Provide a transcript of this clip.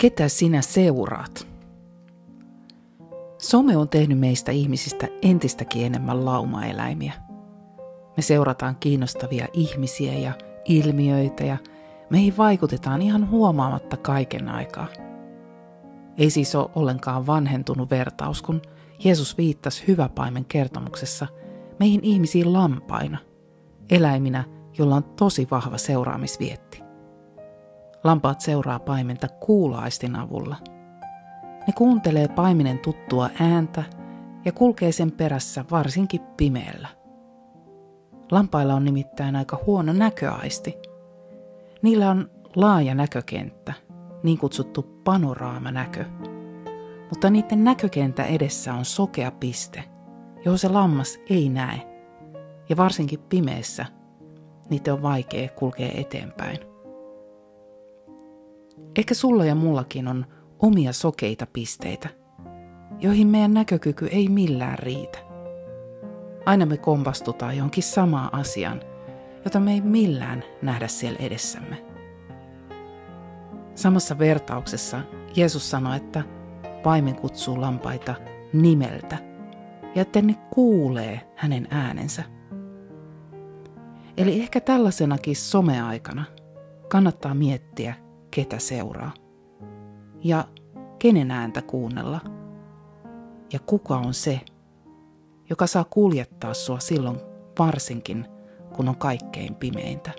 Ketä sinä seuraat? Some on tehnyt meistä ihmisistä entistäkin enemmän laumaeläimiä. Me seurataan kiinnostavia ihmisiä ja ilmiöitä ja meihin vaikutetaan ihan huomaamatta kaiken aikaa. Ei siis ole ollenkaan vanhentunut vertaus, kun Jeesus viittasi hyväpaimen kertomuksessa meihin ihmisiin lampaina, eläiminä, jolla on tosi vahva seuraamisvietti. Lampaat seuraa paimenta kuulaistin avulla. Ne kuuntelee paimenen tuttua ääntä ja kulkee sen perässä varsinkin pimeällä. Lampailla on nimittäin aika huono näköaisti. Niillä on laaja näkökenttä, niin kutsuttu panoraamanäkö. Mutta niiden näkökentä edessä on sokea piste, johon se lammas ei näe. Ja varsinkin pimeässä niitä on vaikea kulkea eteenpäin. Ehkä sulla ja mullakin on omia sokeita pisteitä, joihin meidän näkökyky ei millään riitä. Aina me kompastutaan johonkin samaan asiaan, jota me ei millään nähdä siellä edessämme. Samassa vertauksessa Jeesus sanoi, että paimen kutsuu lampaita nimeltä ja että ne kuulee hänen äänensä. Eli ehkä tällaisenakin someaikana kannattaa miettiä, ketä seuraa. Ja kenen ääntä kuunnella. Ja kuka on se, joka saa kuljettaa sua silloin varsinkin, kun on kaikkein pimeintä.